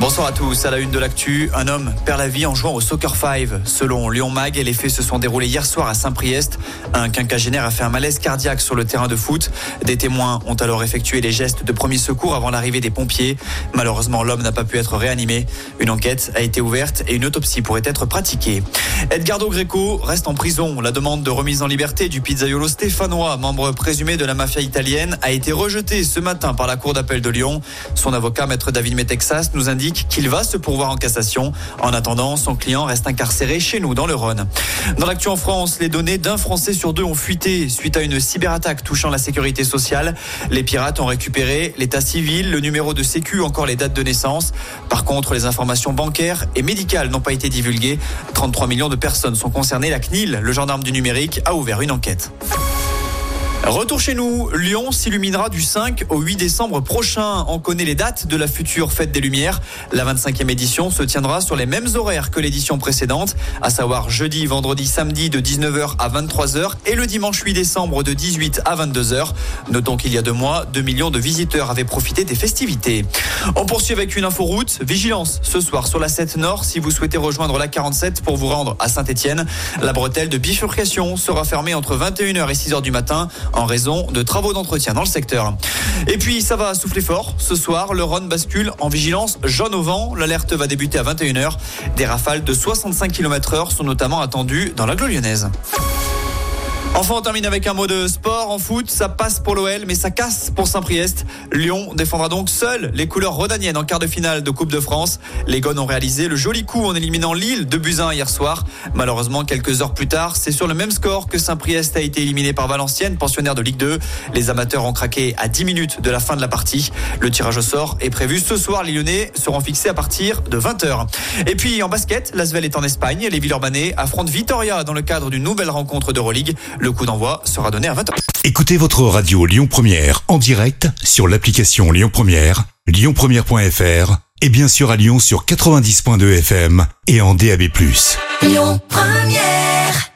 Bonsoir à tous. À la une de l'actu, un homme perd la vie en jouant au Soccer 5. Selon Lyon Mag, les faits se sont déroulés hier soir à Saint-Priest. Un quinquagénaire a fait un malaise cardiaque sur le terrain de foot. Des témoins ont alors effectué les gestes de premier secours avant l'arrivée des pompiers. Malheureusement, l'homme n'a pas pu être réanimé. Une enquête a été ouverte et une autopsie pourrait être pratiquée. Edgardo Greco reste en prison. La demande de remise en liberté du pizzaiolo stéphanois, membre présumé de la mafia italienne, a été rejetée ce matin par la Cour d'appel de Lyon. Son avocat, maître David Metexas, nous indique qu'il va se pourvoir en cassation. En attendant, son client reste incarcéré chez nous dans le Rhône. Dans l'actu en France, les données d'un Français sur deux ont fuité suite à une cyberattaque touchant la sécurité sociale. Les pirates ont récupéré l'état civil, le numéro de sécu, encore les dates de naissance. Par contre, les informations bancaires et médicales n'ont pas été divulguées. 33 millions de personnes sont concernées. La CNIL, le gendarme du numérique, a ouvert une enquête. Retour chez nous, Lyon s'illuminera du 5 au 8 décembre prochain. On connaît les dates de la future fête des Lumières. La 25e édition se tiendra sur les mêmes horaires que l'édition précédente, à savoir jeudi, vendredi, samedi de 19h à 23h et le dimanche 8 décembre de 18 à 22h. Notons qu'il y a deux mois, 2 millions de visiteurs avaient profité des festivités. On poursuit avec une info route. Vigilance ce soir sur la 7 Nord si vous souhaitez rejoindre la 47 pour vous rendre à Saint-Etienne. La bretelle de bifurcation sera fermée entre 21h et 6h du matin en raison de travaux d'entretien dans le secteur. Et puis ça va souffler fort. Ce soir, le Rhône bascule en vigilance jaune au vent. L'alerte va débuter à 21h. Des rafales de 65 km heure sont notamment attendues dans la lyonnaise. Enfin, on termine avec un mot de sport en foot. Ça passe pour l'OL, mais ça casse pour Saint-Priest. Lyon défendra donc seul les couleurs rodaniennes en quart de finale de Coupe de France. Les Gones ont réalisé le joli coup en éliminant Lille de Buzyn hier soir. Malheureusement, quelques heures plus tard, c'est sur le même score que Saint-Priest a été éliminé par Valenciennes, pensionnaire de Ligue 2. Les amateurs ont craqué à 10 minutes de la fin de la partie. Le tirage au sort est prévu ce soir. Les Lyonnais seront fixés à partir de 20h. Et puis en basket, l'Asvel est en Espagne. Les Villeurbanais affrontent Vitoria dans le cadre d'une nouvelle rencontre d'Euroleague. Le coup d'envoi sera donné à 20h. Écoutez votre radio Lyon Première en direct sur l'application Lyon Première, lyonpremière.fr et bien sûr à Lyon sur 90.2 FM et en DAB+. Lyon Première